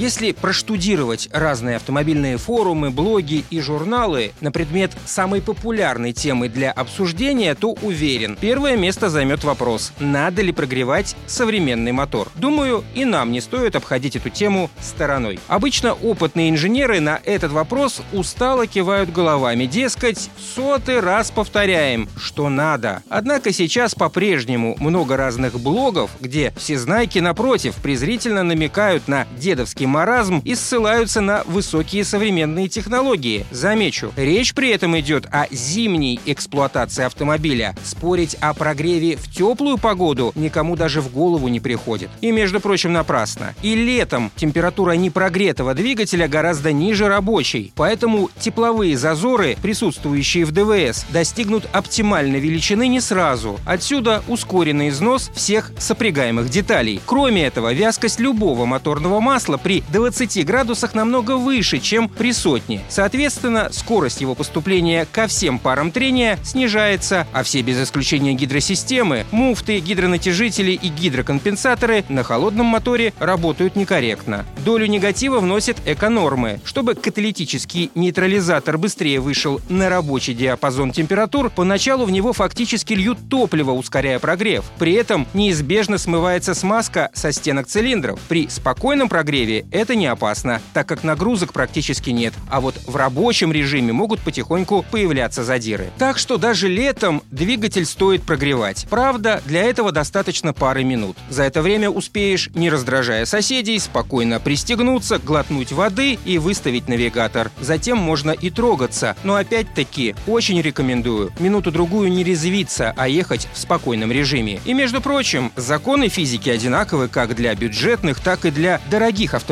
Если проштудировать разные автомобильные форумы, блоги и журналы на предмет самой популярной темы для обсуждения, то уверен, первое место займет вопрос, надо ли прогревать современный мотор. Думаю, и нам не стоит обходить эту тему стороной. Обычно опытные инженеры на этот вопрос устало кивают головами, дескать, сотый раз повторяем, что надо. Однако сейчас по-прежнему много разных блогов, где всезнайки напротив презрительно намекают на дедовский маразм и ссылаются на высокие современные технологии. Замечу, речь при этом идет о зимней эксплуатации автомобиля. Спорить о прогреве в теплую погоду никому даже в голову не приходит. И, между прочим, напрасно. И летом температура непрогретого двигателя гораздо ниже рабочей. Поэтому тепловые зазоры, присутствующие в ДВС, достигнут оптимальной величины не сразу. Отсюда ускоренный износ всех сопрягаемых деталей. Кроме этого, вязкость любого моторного масла при 20 градусах намного выше, чем при сотне. Соответственно, скорость его поступления ко всем парам трения снижается, а все без исключения гидросистемы, муфты, гидронатяжители и гидрокомпенсаторы на холодном моторе работают некорректно. Долю негатива вносят эконормы. Чтобы каталитический нейтрализатор быстрее вышел на рабочий диапазон температур, поначалу в него фактически льют топливо, ускоряя прогрев. При этом неизбежно смывается смазка со стенок цилиндров. При спокойном прогреве это не опасно, так как нагрузок практически нет. А вот в рабочем режиме могут потихоньку появляться задиры. Так что даже летом двигатель стоит прогревать. Правда, для этого достаточно пары минут. За это время успеешь, не раздражая соседей, спокойно пристегнуться, глотнуть воды и выставить навигатор. Затем можно и трогаться. Но опять-таки, очень рекомендую минуту-другую не резвиться, а ехать в спокойном режиме. И между прочим, законы физики одинаковы как для бюджетных, так и для дорогих автомобилей.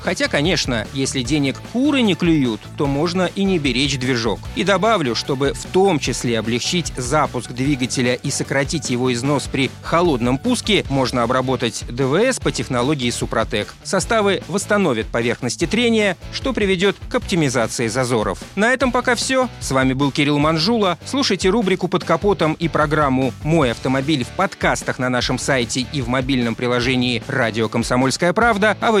Хотя, конечно, если денег куры не клюют, то можно и не беречь движок. И добавлю, чтобы в том числе облегчить запуск двигателя и сократить его износ при холодном пуске, можно обработать ДВС по технологии Супротек. Составы восстановят поверхности трения, что приведет к оптимизации зазоров. На этом пока все. С вами был Кирилл Манжула. Слушайте рубрику «Под капотом» и программу «Мой автомобиль» в подкастах на нашем сайте и в мобильном приложении «Радио Комсомольская правда», а в